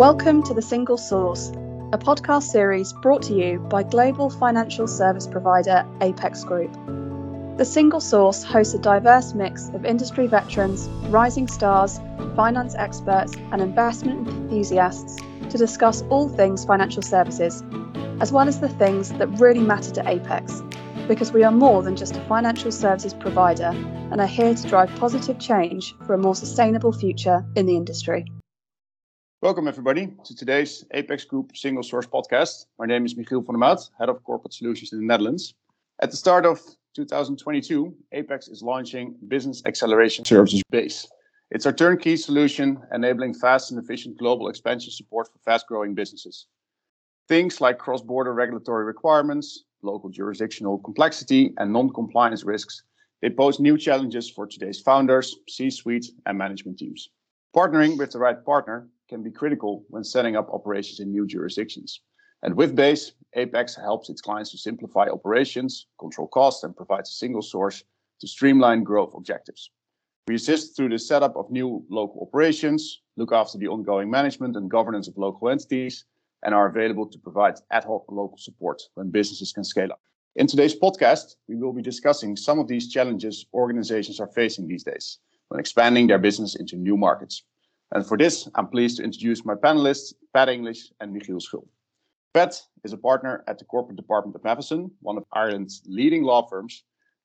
Welcome to The Single Source, a podcast series brought to you by global financial service provider Apex Group. The Single Source hosts a diverse mix of industry veterans, rising stars, finance experts, and investment enthusiasts to discuss all things financial services, as well as the things that really matter to Apex, because we are more than just a financial services provider and are here to drive positive change for a more sustainable future in the industry. Welcome, everybody, to today's Apex Group Single Source podcast. My name is Michiel van der Maat, Head of Corporate Solutions in the Netherlands. At the start of 2022, Apex is launching Business Acceleration Services Base. It's our turnkey solution enabling fast and efficient global expansion support for fast growing businesses. Things like cross border regulatory requirements, local jurisdictional complexity, and non compliance risks, they pose new challenges for today's founders, C suite, and management teams. Partnering with the right partner can be critical when setting up operations in new jurisdictions. And with Base, Apex helps its clients to simplify operations, control costs, and provides a single source to streamline growth objectives. We assist through the setup of new local operations, look after the ongoing management and governance of local entities, and are available to provide ad hoc local support when businesses can scale up. In today's podcast, we will be discussing some of these challenges organizations are facing these days when expanding their business into new markets. And for this, I'm pleased to introduce my panelists, Pat English and Michiel Schul. Pat is a partner at the corporate department of Matheson, one of Ireland's leading law firms,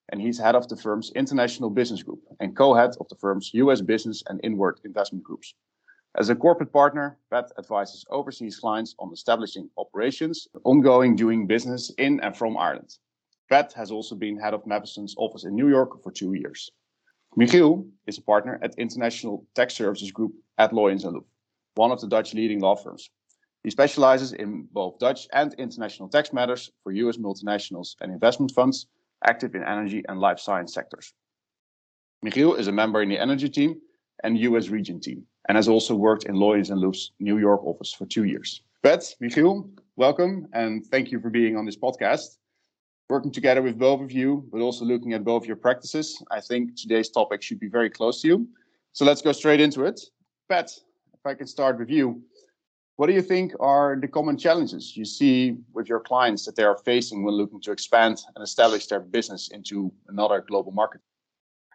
and he's head of the firm's international business group and co-head of the firm's US business and inward investment groups. As a corporate partner, Pat advises overseas clients on establishing operations, ongoing doing business in and from Ireland. Pat has also been head of Matheson's office in New York for two years. Michiel is a partner at International Tax Services Group at Loyens & Loeff, one of the Dutch leading law firms. He specializes in both Dutch and international tax matters for US multinationals and investment funds active in energy and life science sectors. Michiel is a member in the energy team and US region team and has also worked in Loyens & Loeff's New York office for two years. Pat, Michiel, welcome and thank you for being on this podcast working together with both of you, but also looking at both your practices. I think today's topic should be very close to you. So let's go straight into it. Pat, if I can start with you, what do you think are the common challenges you see with your clients that they are facing when looking to expand and establish their business into another global market?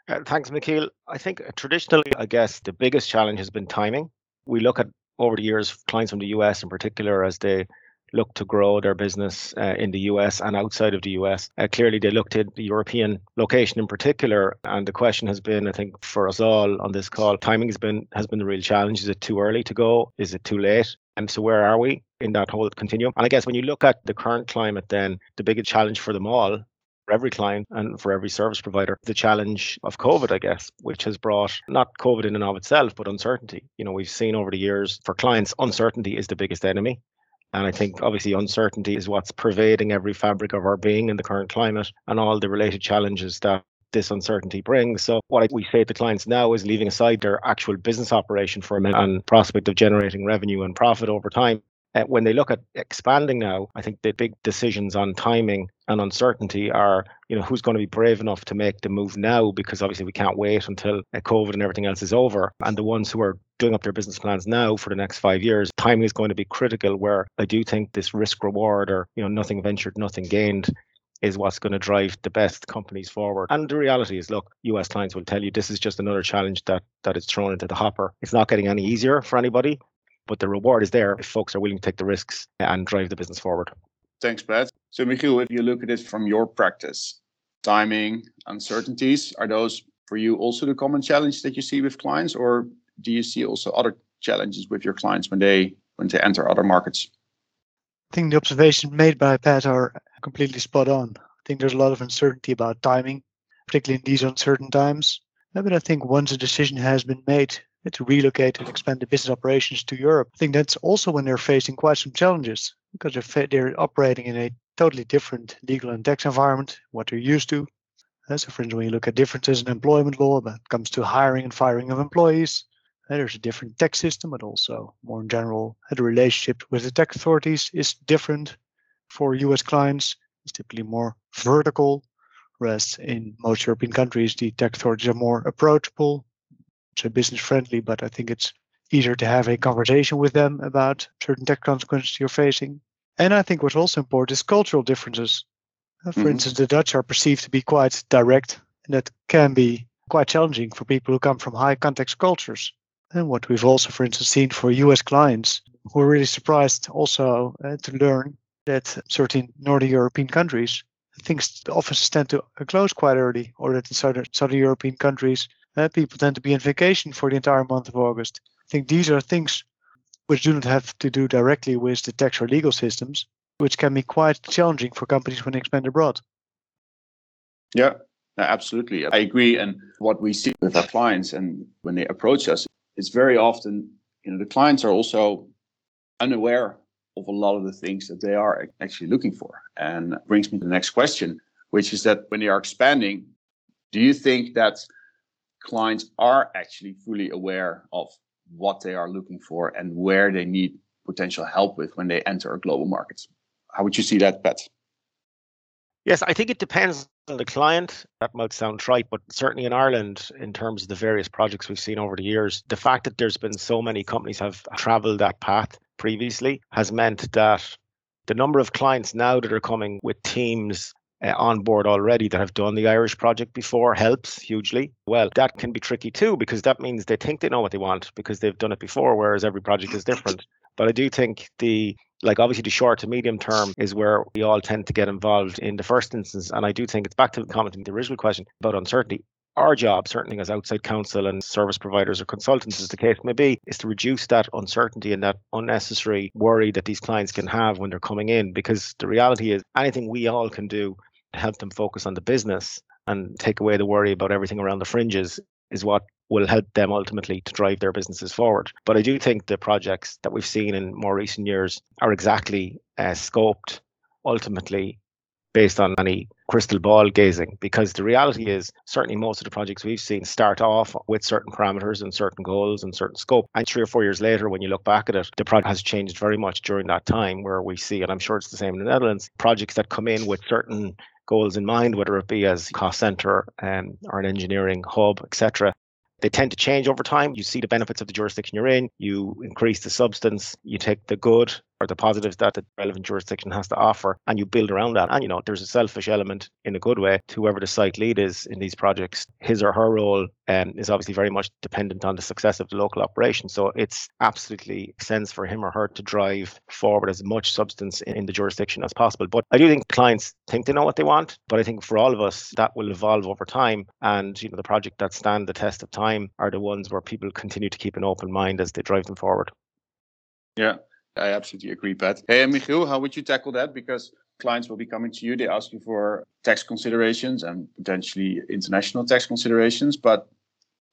Uh, thanks, Michiel. I think traditionally, I guess the biggest challenge has been timing. We look at over the years, clients from the US in particular, as they look to grow their business uh, in the US and outside of the US. Uh, clearly, they looked at the European location in particular, and the question has been, I think, for us all on this call, timing has been has been the real challenge. Is it too early to go? Is it too late? And so, where are we in that whole continuum? And I guess when you look at the current climate, then the biggest challenge for them all for every client and for every service provider the challenge of covid i guess which has brought not covid in and of itself but uncertainty you know we've seen over the years for clients uncertainty is the biggest enemy and I think obviously uncertainty is what's pervading every fabric of our being in the current climate and all the related challenges that this uncertainty brings. So what we say to clients now is leaving aside their actual business operation for a minute and prospect of generating revenue and profit over time when they look at expanding now, I think the big decisions on timing and uncertainty are, you know, who's going to be brave enough to make the move now because obviously we can't wait until uh, COVID and everything else is over. And the ones who are doing up their business plans now for the next five years, timing is going to be critical. Where I do think this risk reward or you know nothing ventured, nothing gained is what's going to drive the best companies forward. And the reality is, look, US clients will tell you this is just another challenge that that is thrown into the hopper. It's not getting any easier for anybody but the reward is there if folks are willing to take the risks and drive the business forward. Thanks, Pat. So, Michiel, if you look at it from your practice, timing, uncertainties, are those for you also the common challenge that you see with clients, or do you see also other challenges with your clients when they when they enter other markets? I think the observations made by Pat are completely spot on. I think there's a lot of uncertainty about timing, particularly in these uncertain times. But I think once a decision has been made to relocate and expand the business operations to Europe. I think that's also when they're facing quite some challenges because they're, they're operating in a totally different legal and tax environment, what they're used to. Uh, so, for instance, when you look at differences in employment law when it comes to hiring and firing of employees, uh, there's a different tax system, but also more in general, uh, the relationship with the tax authorities is different for US clients. It's typically more vertical, whereas in most European countries, the tax authorities are more approachable, business friendly, but I think it's easier to have a conversation with them about certain tax consequences you're facing. And I think what's also important is cultural differences. Uh, for mm-hmm. instance, the Dutch are perceived to be quite direct, and that can be quite challenging for people who come from high context cultures. And what we've also, for instance, seen for US clients who are really surprised also uh, to learn that certain Northern European countries, things offices tend to close quite early, or that in Southern, Southern European countries, uh, people tend to be on vacation for the entire month of August. I think these are things which do not have to do directly with the tax or legal systems, which can be quite challenging for companies when they expand abroad. Yeah, absolutely. I agree. And what we see with our clients and when they approach us, it's very often, you know, the clients are also unaware of a lot of the things that they are actually looking for. And brings me to the next question, which is that when they are expanding, do you think that clients are actually fully aware of what they are looking for and where they need potential help with when they enter a global market? How would you see that, Pat? Yes, I think it depends on the client. That might sound trite, but certainly in Ireland, in terms of the various projects we've seen over the years, the fact that there's been so many companies have traveled that path previously has meant that the number of clients now that are coming with teams uh, on board already that have done the Irish project before helps hugely. Well, that can be tricky too because that means they think they know what they want because they've done it before, whereas every project is different. But I do think the like obviously the short to medium term is where we all tend to get involved in the first instance. And I do think it's back to commenting the original question about uncertainty our job, certainly as outside counsel and service providers or consultants, as the case may be, is to reduce that uncertainty and that unnecessary worry that these clients can have when they're coming in. Because the reality is, anything we all can do help them focus on the business and take away the worry about everything around the fringes is what will help them ultimately to drive their businesses forward. But I do think the projects that we've seen in more recent years are exactly uh, scoped ultimately based on any crystal ball gazing because the reality is certainly most of the projects we've seen start off with certain parameters and certain goals and certain scope and three or four years later when you look back at it the project has changed very much during that time where we see and i'm sure it's the same in the netherlands projects that come in with certain goals in mind whether it be as cost center um, or an engineering hub etc they tend to change over time. You see the benefits of the jurisdiction you're in, you increase the substance, you take the good or the positives that the relevant jurisdiction has to offer, and you build around that. And you know, there's a selfish element in a good way to whoever the site lead is in these projects. His or her role um, is obviously very much dependent on the success of the local operation. So it's absolutely sense for him or her to drive forward as much substance in, in the jurisdiction as possible. But I do think clients think they know what they want, but I think for all of us that will evolve over time. And you know, the project that stand the test of time are the ones where people continue to keep an open mind as they drive them forward. Yeah, I absolutely agree, Pat. Hey, Michiel, how would you tackle that? Because clients will be coming to you, they ask you for tax considerations and potentially international tax considerations, but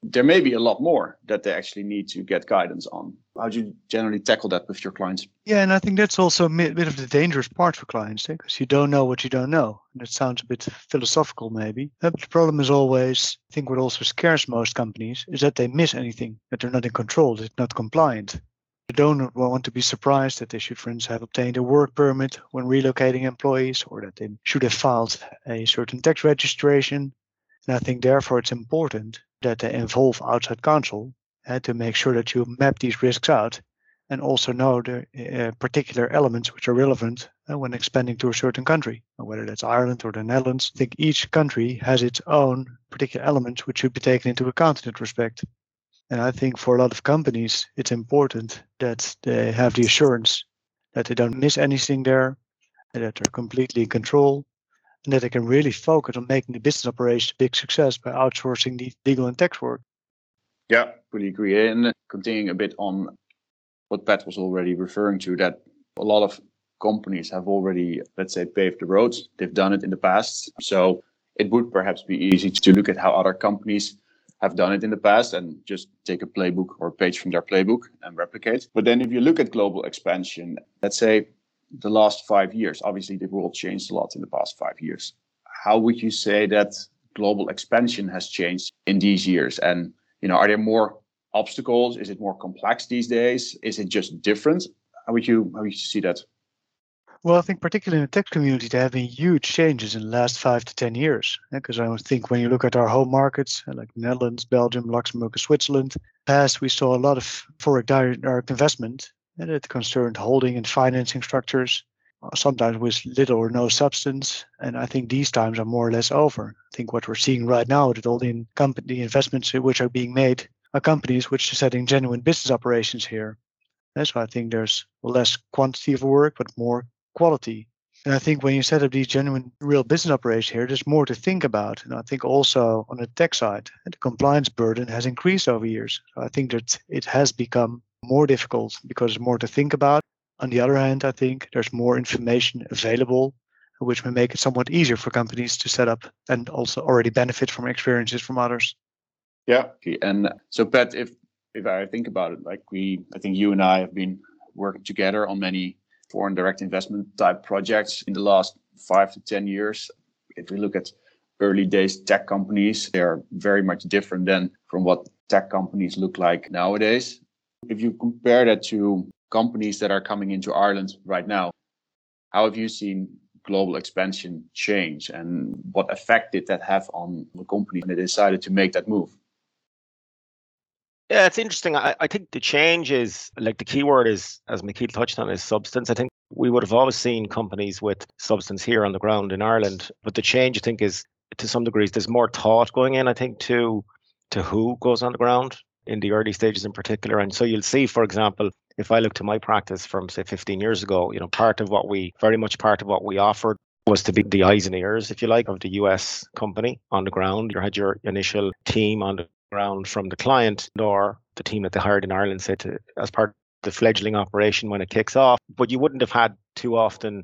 there may be a lot more that they actually need to get guidance on. How do you generally tackle that with your clients? Yeah, and I think that's also a bit of the dangerous part for clients because eh? you don't know what you don't know. And it sounds a bit philosophical, maybe. But the problem is always, I think what also scares most companies is that they miss anything, that they're not in control, that they're not compliant. The donor will want to be surprised that they should, have obtained a work permit when relocating employees, or that they should have filed a certain tax registration. And I think, therefore, it's important that they involve outside counsel uh, to make sure that you map these risks out and also know the uh, particular elements which are relevant uh, when expanding to a certain country, whether that's Ireland or the Netherlands. I think each country has its own particular elements which should be taken into account in that respect. And I think for a lot of companies, it's important that they have the assurance that they don't miss anything there, and that they're completely in control, and that they can really focus on making the business operation a big success by outsourcing the legal and tax work. Yeah, fully agree. And continuing a bit on what Pat was already referring to, that a lot of companies have already, let's say, paved the roads. They've done it in the past. So it would perhaps be easy to look at how other companies have done it in the past and just take a playbook or a page from their playbook and replicate. But then if you look at global expansion, let's say the last five years, obviously the world changed a lot in the past five years. How would you say that global expansion has changed in these years? And, you know, are there more obstacles? Is it more complex these days? Is it just different? How would you, how would you see that? Well, I think particularly in the tech community, there have been huge changes in the last five to 10 years. Because I think when you look at our home markets, uh, like Netherlands, Belgium, Luxembourg, and Switzerland, past we saw a lot of foreign direct investment and it concerned holding and financing structures, uh, sometimes with little or no substance. And I think these times are more or less over. I think what we're seeing right now that all the company investments which are being made are companies which are setting genuine business operations here. So I think there's less quantity of work, but more quality. And I think when you set up these genuine, real business operations here, there's more to think about. And I think also on the tech side, the compliance burden has increased over years. So I think that it has become more difficult because there's more to think about. On the other hand, I think there's more information available, which may make it somewhat easier for companies to set up and also already benefit from experiences from others. Yeah. And so, Pat, if if I think about it, like we, I think you and I have been working together on many foreign direct investment type projects in the last five to 10 years. If we look at early days tech companies, they are very much different than from what tech companies look like nowadays. If you compare that to companies that are coming into Ireland right now, how have you seen global expansion change and what effect did that have on the company when they decided to make that move? Yeah, it's interesting. I, I think the change is like the key word is, as Michiel touched on, is substance. I think we would have always seen companies with substance here on the ground in Ireland, but the change I think is to some degrees there's more thought going in. I think to to who goes on the ground in the early stages in particular. And so you'll see, for example, if I look to my practice from say 15 years ago, you know, part of what we very much part of what we offered was to be the eyes and ears, if you like, of the US company on the ground. You had your initial team on the ground from the client or the team that they hired in Ireland, say, to, as part of the fledgling operation when it kicks off. But you wouldn't have had too often,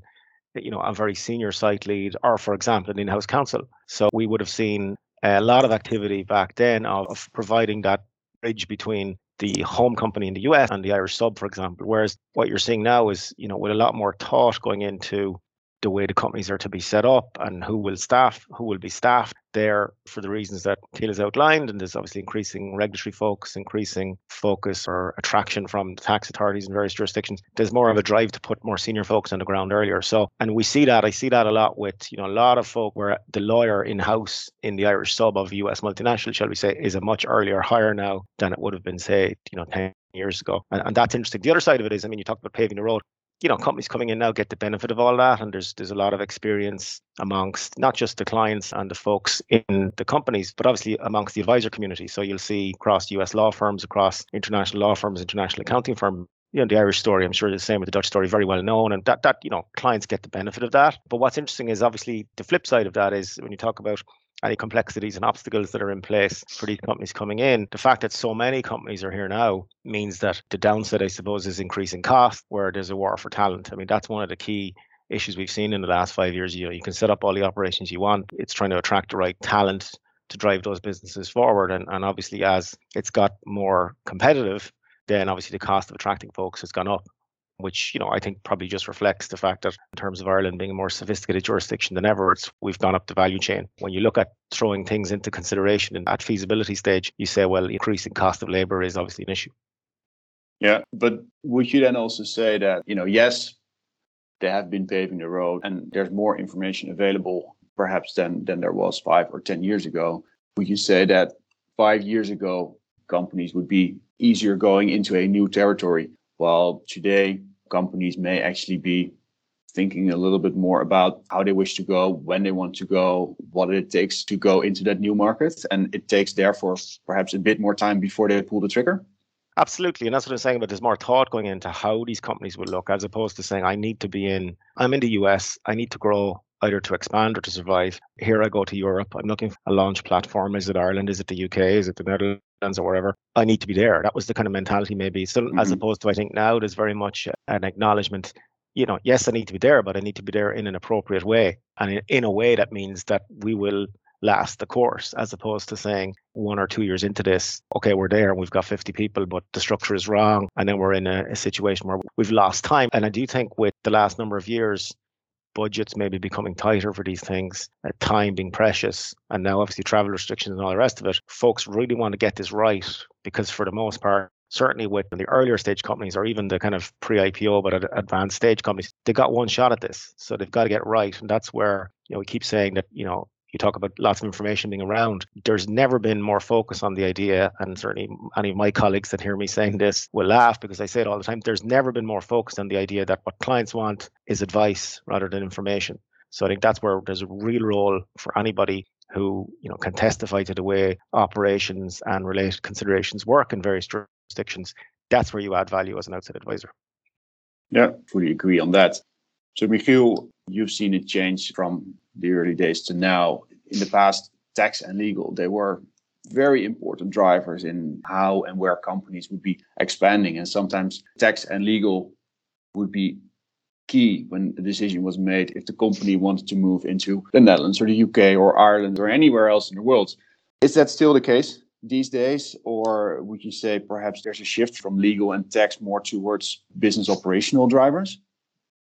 you know, a very senior site lead or, for example, an in-house counsel. So we would have seen a lot of activity back then of, of providing that bridge between the home company in the US and the Irish sub, for example. Whereas what you're seeing now is, you know, with a lot more thought going into the way the companies are to be set up and who will staff, who will be staffed there for the reasons that Keil has outlined. And there's obviously increasing regulatory focus, increasing focus or attraction from tax authorities in various jurisdictions. There's more of a drive to put more senior folks on the ground earlier. So, and we see that, I see that a lot with, you know, a lot of folk where the lawyer in house in the Irish sub of US multinational, shall we say, is a much earlier hire now than it would have been, say, you know, 10 years ago. And, and that's interesting. The other side of it is, I mean, you talked about paving the road you know companies coming in now get the benefit of all that and there's there's a lot of experience amongst not just the clients and the folks in the companies but obviously amongst the advisor community. So you'll see across US law firms across international law firms international accounting firms you know the Irish story I'm sure the same with the Dutch story very well known and that that you know clients get the benefit of that. But what's interesting is obviously the flip side of that is when you talk about any complexities and obstacles that are in place for these companies coming in. The fact that so many companies are here now means that the downside, I suppose, is increasing cost where there's a war for talent. I mean, that's one of the key issues we've seen in the last five years. You know, you can set up all the operations you want. It's trying to attract the right talent to drive those businesses forward. And, and obviously, as it's got more competitive, then obviously the cost of attracting folks has gone up which you know I think probably just reflects the fact that in terms of Ireland being a more sophisticated jurisdiction than ever, it's we've gone up the value chain. When you look at throwing things into consideration and at feasibility stage, you say, well, increasing cost of labour is obviously an issue. Yeah, but would you then also say that you know, yes, they have been paving the road, and there's more information available perhaps than than there was five or ten years ago. Would you say that five years ago companies would be easier going into a new territory while today, companies may actually be thinking a little bit more about how they wish to go, when they want to go, what it takes to go into that new market. And it takes, therefore, perhaps a bit more time before they pull the trigger. Absolutely. And that's what I'm saying. But there's more thought going into how these companies will look as opposed to saying, I need to be in, I'm in the US, I need to grow either to expand or to survive. Here I go to Europe. I'm looking for a launch platform. Is it Ireland? Is it the UK? Is it the Netherlands or wherever? I need to be there. That was the kind of mentality maybe. So mm-hmm. as opposed to I think now there's very much an acknowledgement. You know, yes, I need to be there, but I need to be there in an appropriate way. And in, in a way that means that we will last the course as opposed to saying one or two years into this, okay, we're there and we've got 50 people, but the structure is wrong. And then we're in a, a situation where we've lost time. And I do think with the last number of years, budgets maybe becoming tighter for these things, uh, time being precious, and now obviously travel restrictions and all the rest of it. Folks really want to get this right because, for the most part, certainly with the earlier stage companies or even the kind of pre-IPO but advanced stage companies, they got one shot at this. So they've got to get right. And that's where, you know, we keep saying that, you know, you talk about lots of information being around. There's never been more focus on the idea, and certainly any of my colleagues that hear me saying this will laugh because I say it all the time. There's never been more focus on the idea that what clients want is advice rather than information. So I think that's where there's a real role for anybody who you know can testify to the way operations and related considerations work in various jurisdictions. That's where you add value as an outside advisor. Yeah, fully agree on that. So Michiel, you've seen a change from the early days to now. In the past, tax and legal, they were very important drivers in how and where companies would be expanding. And sometimes tax and legal would be key when the decision was made if the company wanted to move into the Netherlands or the UK or Ireland or anywhere else in the world. Is that still the case these days? Or would you say perhaps there's a shift from legal and tax more towards business operational drivers?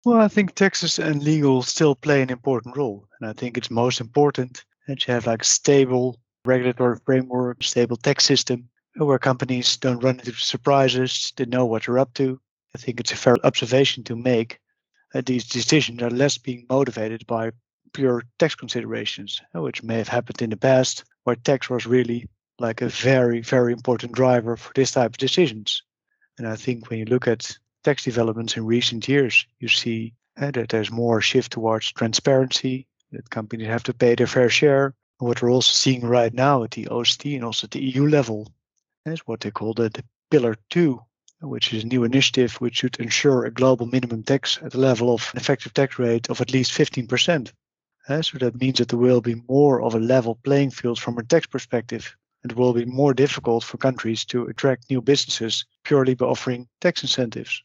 Well, I think taxes and legal still play an important role. And I think it's most important that you have like stable regulatory framework, stable tax system where companies don't run into surprises, they know what you're up to. I think it's a fair observation to make that these decisions are less being motivated by pure tax considerations, which may have happened in the past, where tax was really like a very, very important driver for this type of decisions. And I think when you look at tax developments in recent years, you see uh, that there's more shift towards transparency, that companies have to pay their fair share. What we're also seeing right now at the OECD and also at the EU level is what they call the, the Pillar 2, which is a new initiative which should ensure a global minimum tax at the level of an effective tax rate of at least 15%. Uh, so that means that there will be more of a level playing field from a tax perspective. And it will be more difficult for countries to attract new businesses purely by offering tax incentives.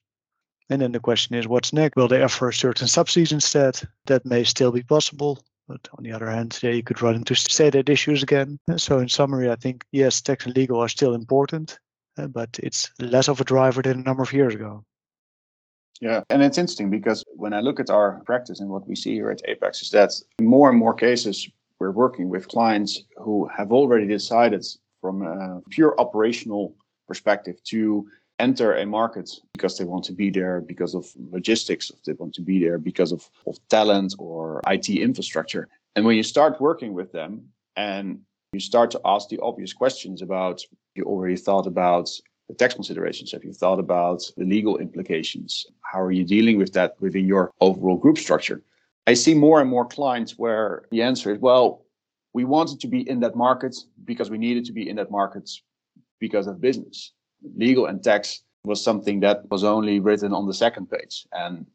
And then the question is, what's next? Will they offer certain subsidies instead? That may still be possible. But on the other hand, yeah, you could run into state aid issues again. So, in summary, I think yes, tax and legal are still important, uh, but it's less of a driver than a number of years ago. Yeah, and it's interesting because when I look at our practice and what we see here at Apex is that more and more cases we're working with clients who have already decided from a pure operational perspective to enter a market because they want to be there because of logistics, if they want to be there because of, of talent or IT infrastructure. And when you start working with them and you start to ask the obvious questions about you already thought about the tax considerations? Have you thought about the legal implications? How are you dealing with that within your overall group structure? I see more and more clients where the answer is, well, we wanted to be in that market because we needed to be in that market because of business legal and tax was something that was only written on the second page and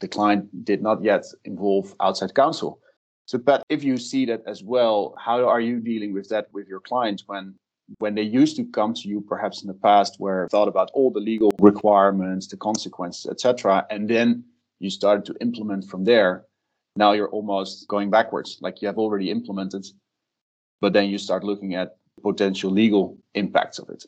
the client did not yet involve outside counsel. So, Pat, if you see that as well, how are you dealing with that with your clients when when they used to come to you perhaps in the past where thought about all the legal requirements, the consequences, etc., and then you started to implement from there. Now you're almost going backwards, like you have already implemented, but then you start looking at potential legal impacts of it.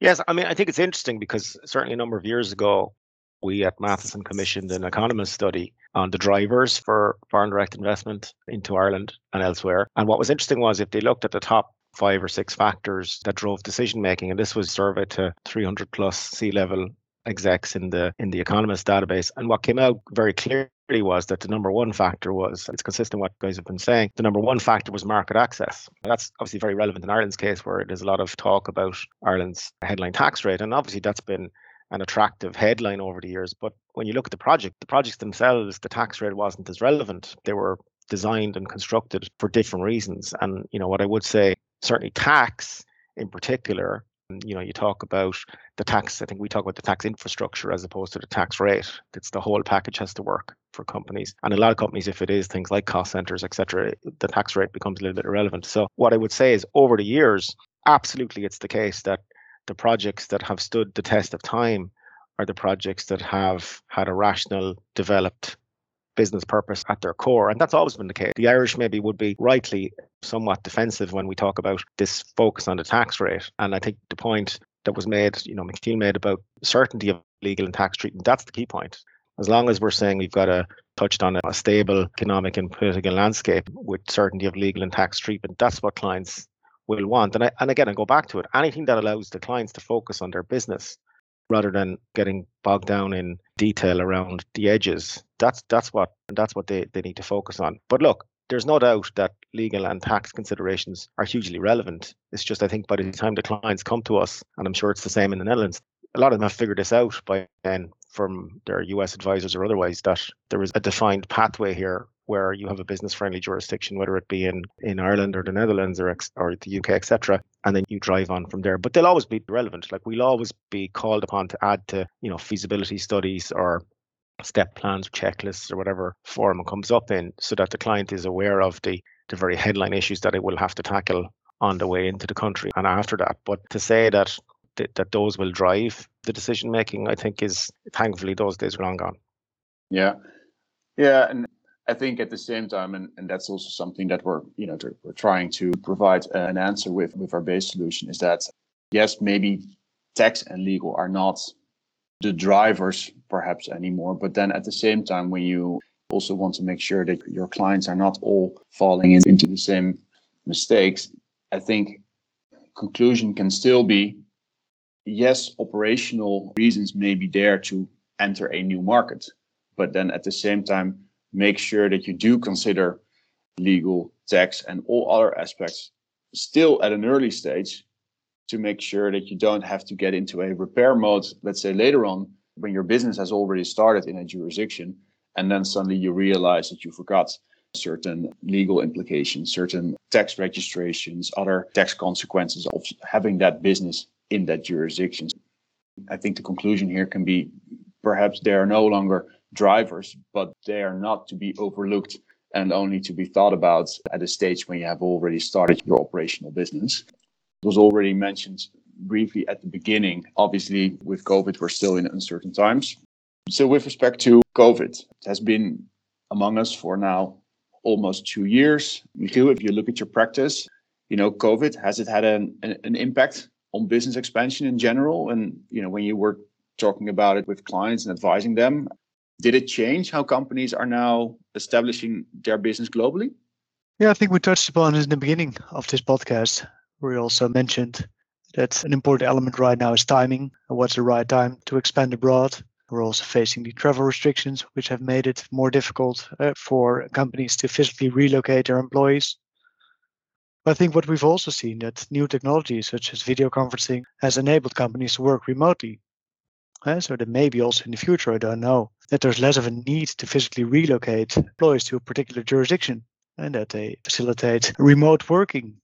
Yes, I mean, I think it's interesting because certainly a number of years ago, we at Matheson commissioned an economist study on the drivers for foreign direct investment into Ireland and elsewhere. And what was interesting was if they looked at the top five or six factors that drove decision making, and this was surveyed to 300 plus C level execs in the in the economist database and what came out very clearly was that the number one factor was it's consistent what guys have been saying the number one factor was market access that's obviously very relevant in ireland's case where there's a lot of talk about ireland's headline tax rate and obviously that's been an attractive headline over the years but when you look at the project the projects themselves the tax rate wasn't as relevant they were designed and constructed for different reasons and you know what i would say certainly tax in particular you know, you talk about the tax. I think we talk about the tax infrastructure as opposed to the tax rate. It's the whole package has to work for companies. And a lot of companies, if it is things like cost centers, etc., the tax rate becomes a little bit irrelevant. So what I would say is over the years, absolutely it's the case that the projects that have stood the test of time are the projects that have had a rational, developed business purpose at their core. And that's always been the case. The Irish maybe would be rightly somewhat defensive when we talk about this focus on the tax rate. And I think the point that was made, you know, Michiel made about certainty of legal and tax treatment, that's the key point. As long as we're saying we've got a touched on a stable economic and political landscape with certainty of legal and tax treatment, that's what clients will want. And I, and again, I go back to it. Anything that allows the clients to focus on their business rather than getting bogged down in detail around the edges. That's that's what that's what they, they need to focus on. But look, there's no doubt that legal and tax considerations are hugely relevant. It's just I think by the time the clients come to us, and I'm sure it's the same in the Netherlands, a lot of them have figured this out by then from their US advisors or otherwise that there is a defined pathway here where you have a business friendly jurisdiction, whether it be in, in Ireland or the Netherlands or, ex, or the UK, etc. And then you drive on from there. But they'll always be relevant. Like we'll always be called upon to add to, you know, feasibility studies or step plans, checklists, or whatever form it comes up in, so that the client is aware of the the very headline issues that it will have to tackle on the way into the country and after that. But to say that that, those will drive the decision making, I think is thankfully those days are long gone. Yeah, yeah, and I think at the same time, and, and that's also something that we're you know we're trying to provide an answer with with our base solution is that yes, maybe tax and legal are not the drivers perhaps anymore. But then at the same time, when you also want to make sure that your clients are not all falling in, into the same mistakes, I think conclusion can still be yes, operational reasons may be there to enter a new market, but then at the same time, make sure that you do consider legal, tax, and all other aspects still at an early stage to make sure that you don't have to get into a repair mode, let's say later on, when your business has already started in a jurisdiction, and then suddenly you realize that you forgot certain legal implications, certain tax registrations, other tax consequences of having that business in that jurisdiction. I think the conclusion here can be perhaps they are no longer drivers, but they are not to be overlooked and only to be thought about at a stage when you have already started your operational business. It was already mentioned briefly at the beginning. Obviously, with COVID, we're still in uncertain times. So, with respect to COVID, it has been among us for now almost two years. Michiel, if you look at your practice, you know, COVID, has it had an, an, an impact on business expansion in general? And, you know, when you were talking about it with clients and advising them, did it change how companies are now establishing their business globally? Yeah, I think we touched upon it in the beginning of this podcast we also mentioned that an important element right now is timing. What's the right time to expand abroad? We're also facing the travel restrictions, which have made it more difficult uh, for companies to physically relocate their employees. I think what we've also seen that new technologies such as video conferencing has enabled companies to work remotely. Uh, so that maybe also in the future, I don't know, that there's less of a need to physically relocate employees to a particular jurisdiction and that they facilitate remote working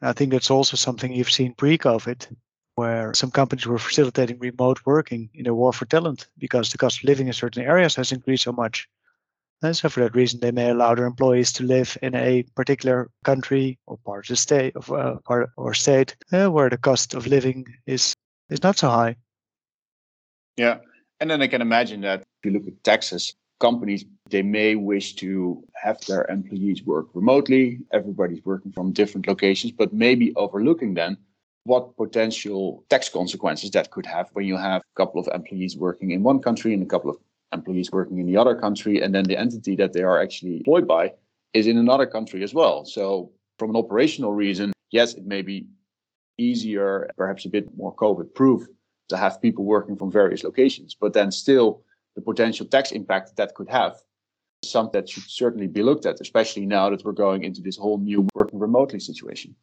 I think that's also something you've seen pre-COVID, where some companies were facilitating remote working in a war for talent because the cost of living in certain areas has increased so much. And so for that reason, they may allow their employees to live in a particular country or part of the state of uh, or state uh, where the cost of living is is not so high. Yeah, and then I can imagine that if you look at taxes, companies they may wish to have their employees work remotely everybody's working from different locations but maybe overlooking then what potential tax consequences that could have when you have a couple of employees working in one country and a couple of employees working in the other country and then the entity that they are actually employed by is in another country as well so from an operational reason yes it may be easier perhaps a bit more covid proof to have people working from various locations but then still the potential tax impact that could have. Something that should certainly be looked at, especially now that we're going into this whole new working remotely situation.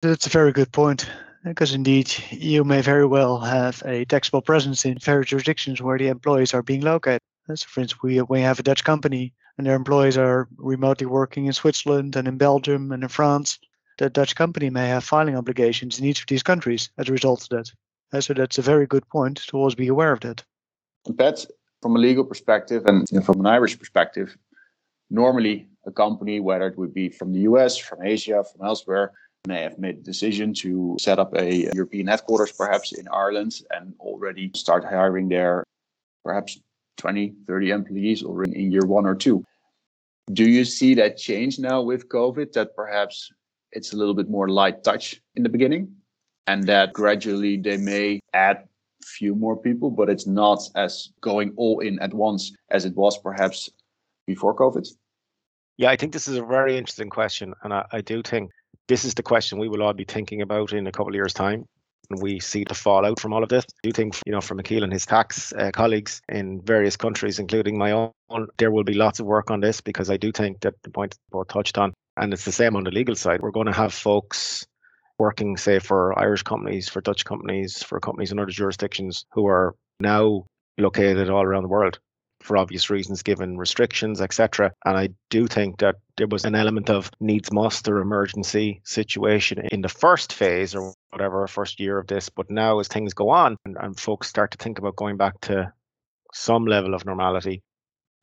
That's a very good point. Because indeed, you may very well have a taxable presence in various jurisdictions where the employees are being located. So, for instance, we, we have a Dutch company and their employees are remotely working in Switzerland and in Belgium and in France. The Dutch company may have filing obligations in each of these countries as a result of that. Uh, so, that's a very good point to always be aware of that. But from a legal perspective and from an Irish perspective, normally a company, whether it would be from the US, from Asia, from elsewhere, may have made a decision to set up a European headquarters, perhaps in Ireland, and already start hiring there perhaps 20, 30 employees already in year one or two. Do you see that change now with COVID that perhaps it's a little bit more light touch in the beginning and that gradually they may add few more people, but it's not as going all in at once as it was perhaps before COVID? Yeah, I think this is a very interesting question. And I, I do think this is the question we will all be thinking about in a couple of years' time. And we see the fallout from all of this. I do think, you know, from Michiel and his tax uh, colleagues in various countries, including my own, there will be lots of work on this because I do think that the point both touched on, and it's the same on the legal side, we're going to have folks working, say, for Irish companies, for Dutch companies, for companies in other jurisdictions who are now located all around the world for obvious reasons, given restrictions, etc. And I do think that there was an element of needs must or emergency situation in the first phase or whatever, first year of this. But now, as things go on and, and folks start to think about going back to some level of normality,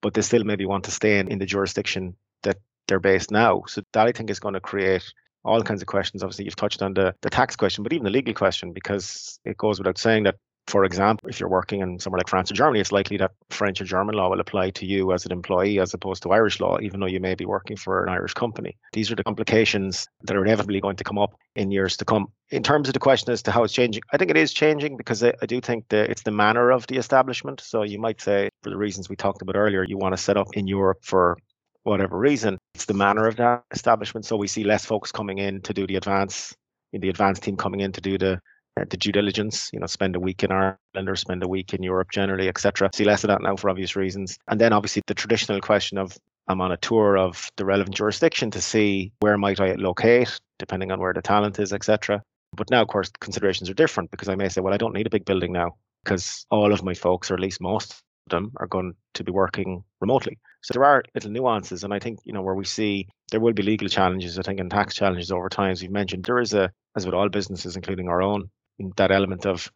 but they still maybe want to stay in, in the jurisdiction that they're based now. So that I think is going to create all kinds of questions. Obviously, you've touched on the, the tax question, but even the legal question, because it goes without saying that for example, if you're working in somewhere like France or Germany, it's likely that French or German law will apply to you as an employee as opposed to Irish law, even though you may be working for an Irish company. These are the complications that are inevitably going to come up in years to come. In terms of the question as to how it's changing, I think it is changing because I, I do think that it's the manner of the establishment. So you might say, for the reasons we talked about earlier, you want to set up in Europe for whatever reason. It's the manner of that establishment. So we see less folks coming in to do the advance the advance team coming in to do the uh, the due diligence, you know, spend a week in Ireland or spend a week in Europe generally, etc. See less of that now for obvious reasons. And then obviously the traditional question of I'm on a tour of the relevant jurisdiction to see where might I locate, depending on where the talent is, etc. But now, of course, considerations are different because I may say, well, I don't need a big building now because all of my folks, or at least most of them, are going to be working remotely. So there are little nuances, and I think you know where we see there will be legal challenges. I think and tax challenges over time, as you've mentioned, there is a, as with all businesses, including our own, that element of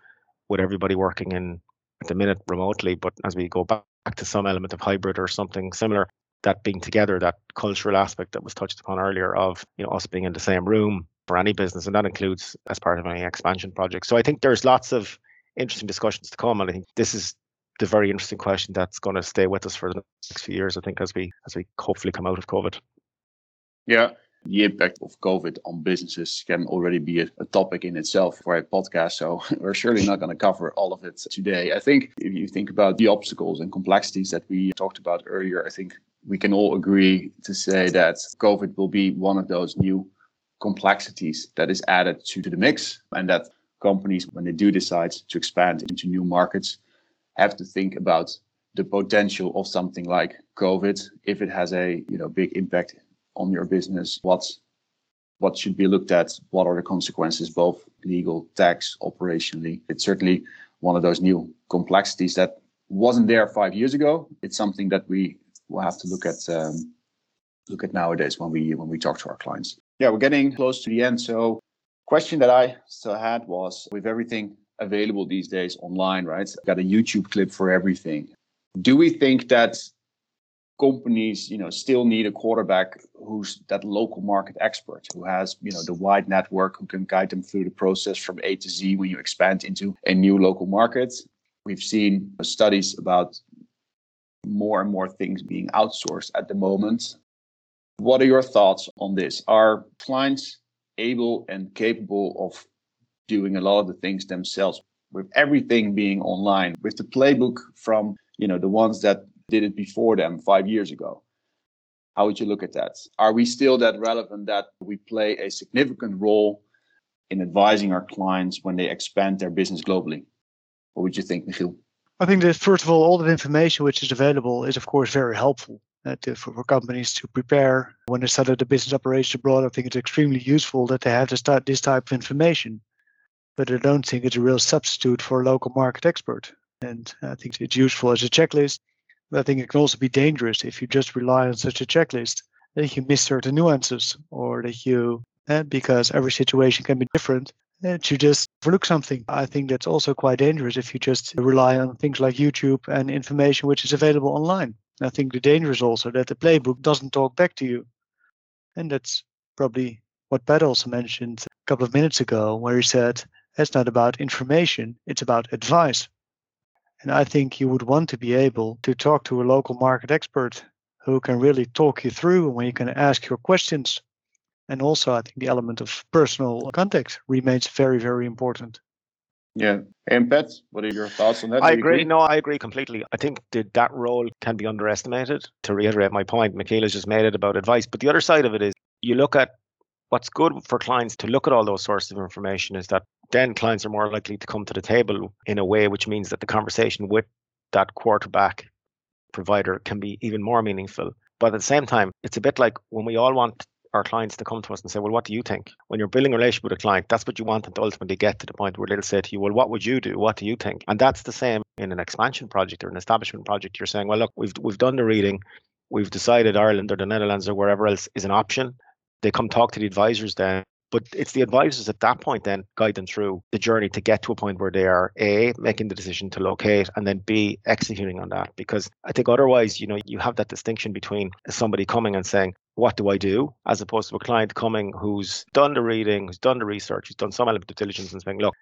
with everybody working in at the minute remotely, but as we go back to some element of hybrid or something similar, that being together, that cultural aspect that was touched upon earlier of you know us being in the same room for any business, and that includes as part of any expansion project. So I think there's lots of interesting discussions to come, and I think this is the very interesting question that's going to stay with us for the next few years. I think as we as we hopefully come out of COVID. Yeah, the impact of COVID on businesses can already be a, a, topic in itself for a podcast. So we're surely not going to cover all of it today. I think if you think about the obstacles and complexities that we talked about earlier, I think we can all agree to say that COVID will be one of those new complexities that is added to, to the mix and that companies, when they do decide to expand into new markets, have to think about the potential of something like COVID if it has a you know big impact on your business, what what should be looked at, what are the consequences, both legal, tax, operationally. It's certainly one of those new complexities that wasn't there five years ago. It's something that we will have to look at um, look at nowadays when we when we talk to our clients. Yeah, we're getting close to the end. So, question that I still had was with everything available these days online, right? Got a YouTube clip for everything. Do we think that companies, you know, still need a quarterback who's that local market expert, who has, you know, the wide network, who can guide them through the process from A to Z when you expand into a new local market. We've seen studies about more and more things being outsourced at the moment. What are your thoughts on this? Are clients able and capable of doing a lot of the things themselves with everything being online, with the playbook from, you know, the ones that did it before them five years ago. How would you look at that? Are we still that relevant that we play a significant role in advising our clients when they expand their business globally? What would you think, Michiel? I think that first of all, all the information which is available is of course very helpful uh, for, companies to prepare when they start the business operation abroad. I think it's extremely useful that they have to start this type of information, but I don't think it's a real substitute for a local market expert. And I think it's useful as a checklist I think it can also be dangerous if you just rely on such a checklist that you miss certain nuances or that you, uh, because every situation can be different, that you just overlook something. I think that's also quite dangerous if you just rely on things like YouTube and information which is available online. I think the danger is also that the playbook doesn't talk back to you. And that's probably what Pat also mentioned a couple of minutes ago, where he said, it's not about information, it's about advice. And I think you would want to be able to talk to a local market expert who can really talk you through and when you can ask your questions. And also, I think the element of personal context remains very, very important. Yeah. And Pat, what are your thoughts on that? I agree. agree. No, I agree completely. I think that that role can be underestimated. To reiterate my point, Michiel just made it about advice. But the other side of it is you look at what's good for clients to look at all those sources of information is that then clients are more likely to come to the table in a way which means that the conversation with that quarterback provider can be even more meaningful. But at the same time, it's a bit like when we all want our clients to come to us and say, Well, what do you think? When you're building a relationship with a client, that's what you want them to ultimately get to the point where they'll say to you, Well, what would you do? What do you think? And that's the same in an expansion project or an establishment project. You're saying, Well, look, we've we've done the reading, we've decided Ireland or the Netherlands or wherever else is an option. They come talk to the advisors then but it's the advisors at that point then guide them through the journey to get to a point where they are A, making the decision to locate, and then B, executing on that. Because I think otherwise, you know, you have that distinction between somebody coming and saying, what do I do? As opposed to a client coming who's done the reading, who's done the research, who's done some element of diligence and saying, look,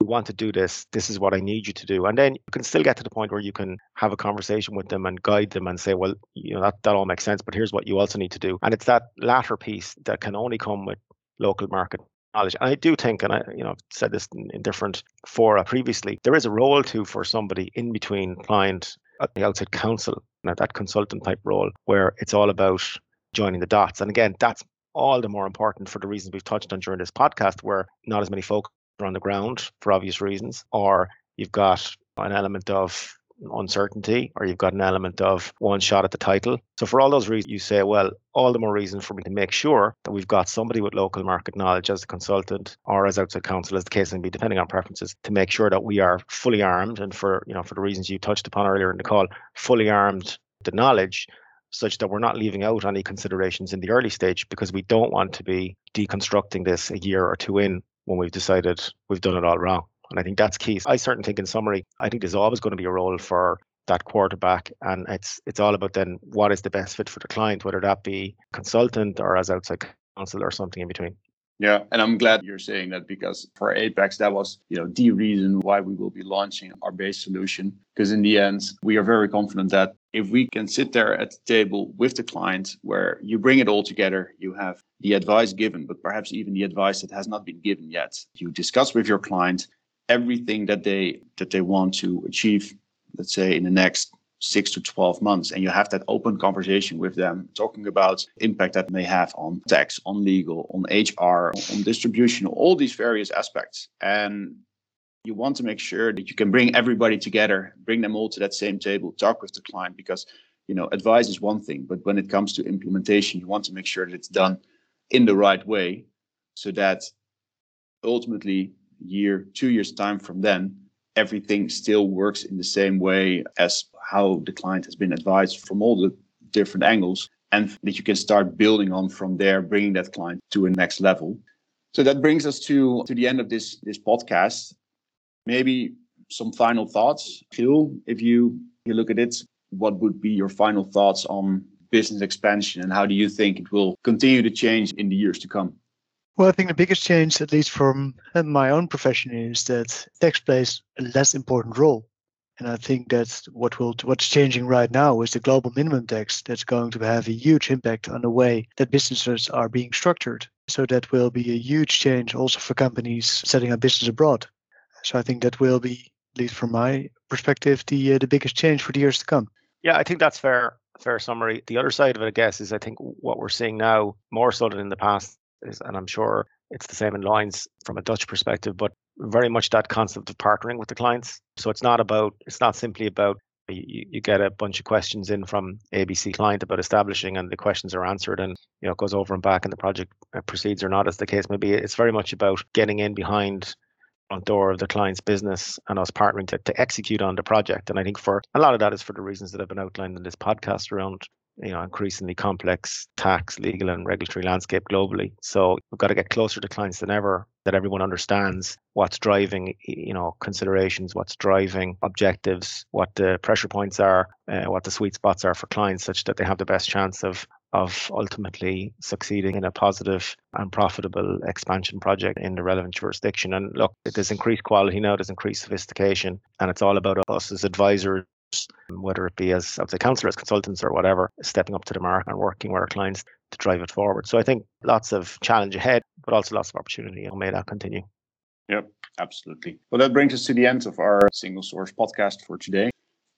we want to do this. This is what I need you to do. And then you can still get to the point where you can have a conversation with them and guide them and say, well, you know, that, that all makes sense, but here's what you also need to do. And it's that latter piece that can only come with local market knowledge. And I do think, and I, you know, I've said this in, in different fora previously, there is a role too for somebody in between client at the outside counsel, know, that consultant type role, where it's all about joining the dots. And again, that's all the more important for the reasons we've touched on during this podcast, where not as many folk are on the ground for obvious reasons, or you've got an element of uncertainty or you've got an element of one shot at the title. So for all those reasons, you say, well, all the more reason for me to make sure that we've got somebody with local market knowledge as a consultant or as outside counsel, as the case may be, depending on preferences, to make sure that we are fully armed and for you know for the reasons you touched upon earlier in the call, fully armed the knowledge such that we're not leaving out any considerations in the early stage because we don't want to be deconstructing this a year or two in when we've decided we've done it all wrong. And I think that's key. I certainly think, in summary, I think there's always going to be a role for that quarterback, and it's it's all about then what is the best fit for the client, whether that be consultant or as outside counsel or something in between. Yeah, and I'm glad you're saying that because for Apex, that was you know the reason why we will be launching our base solution. Because in the end, we are very confident that if we can sit there at the table with the client, where you bring it all together, you have the advice given, but perhaps even the advice that has not been given yet. You discuss with your client, everything that they that they want to achieve let's say in the next six to 12 months and you have that open conversation with them talking about impact that may have on tax on legal on hr on distribution all these various aspects. And you want to make sure that you can bring everybody together bring them all to that same table talk with the client because you know advice is one thing but when it comes to implementation you want to make sure that it's done in the right way so that ultimately year, two years time from then, everything still works in the same way as how the client has been advised from all the different angles and that you can start building on from there bringing that client to a next level. So that brings us to to the end of this this podcast. Maybe some final thoughts. Phil if you you look at it what would be your final thoughts on business expansion and how do you think it will continue to change in the years to come well, I think the biggest change, at least from uh, my own profession, is that tax plays a less important role. And I think that's what will what's changing right now is the global minimum tax that's going to have a huge impact on the way that businesses are being structured. So that will be a huge change also for companies setting up business abroad. So I think that will be, at least from my perspective, the uh, the biggest change for the years to come. Yeah, I think that's fair. Fair summary. The other side of it, I guess, is I think what we're seeing now more so than in the past and I'm sure it's the same in Loyens from a Dutch perspective, but very much that concept of partnering with the clients. So it's not about, it's not simply about you, you get a bunch of questions in from ABC client about establishing, and the questions are answered, and you know it goes over and back, and the project uh, proceeds or not, as the case may be. It's very much about getting in behind front door of the client's business and us partnering to, to execute on the project. And I think for a lot of that is for the reasons that have been outlined in this podcast around you know increasingly complex tax legal and regulatory landscape globally so we've got to get closer to clients than ever that everyone understands what's driving you know considerations what's driving objectives what the pressure points are uh, what the sweet spots are for clients such that they have the best chance of of ultimately succeeding in a positive and profitable expansion project in the relevant jurisdiction. And look, there's increased quality now, there's increased sophistication, and it's all about us as advisors whether it be as, as a counsellor, as consultants, or whatever, stepping up to the mark and working with our clients to drive it forward. So I think lots of challenge ahead, but also lots of opportunity, and may that continue. Yep, absolutely. Well, that brings us to the end of our single source podcast for today.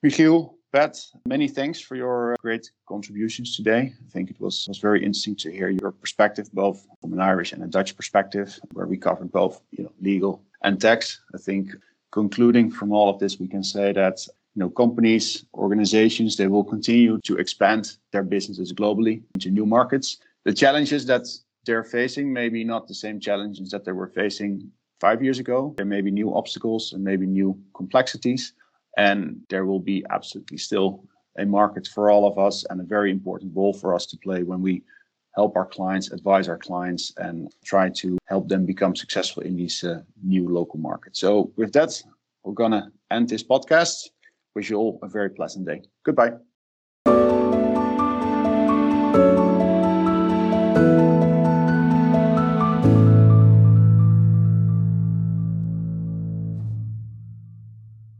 Michiel, Pat, many thanks for your great contributions today. I think it was, was very interesting to hear your perspective, both from an Irish and a Dutch perspective, where we covered both you know, legal and tax. I think concluding from all of this, we can say that you know, companies, organizations, they will continue to expand their businesses globally into new markets. The challenges that they're facing maybe not the same challenges that they were facing five years ago. There may be new obstacles and maybe new complexities. And there will be absolutely still a market for all of us and a very important role for us to play when we help our clients, advise our clients, and try to help them become successful in these uh, new local markets. So, with that, we're going to end this podcast. Wish you all a very pleasant day. Goodbye.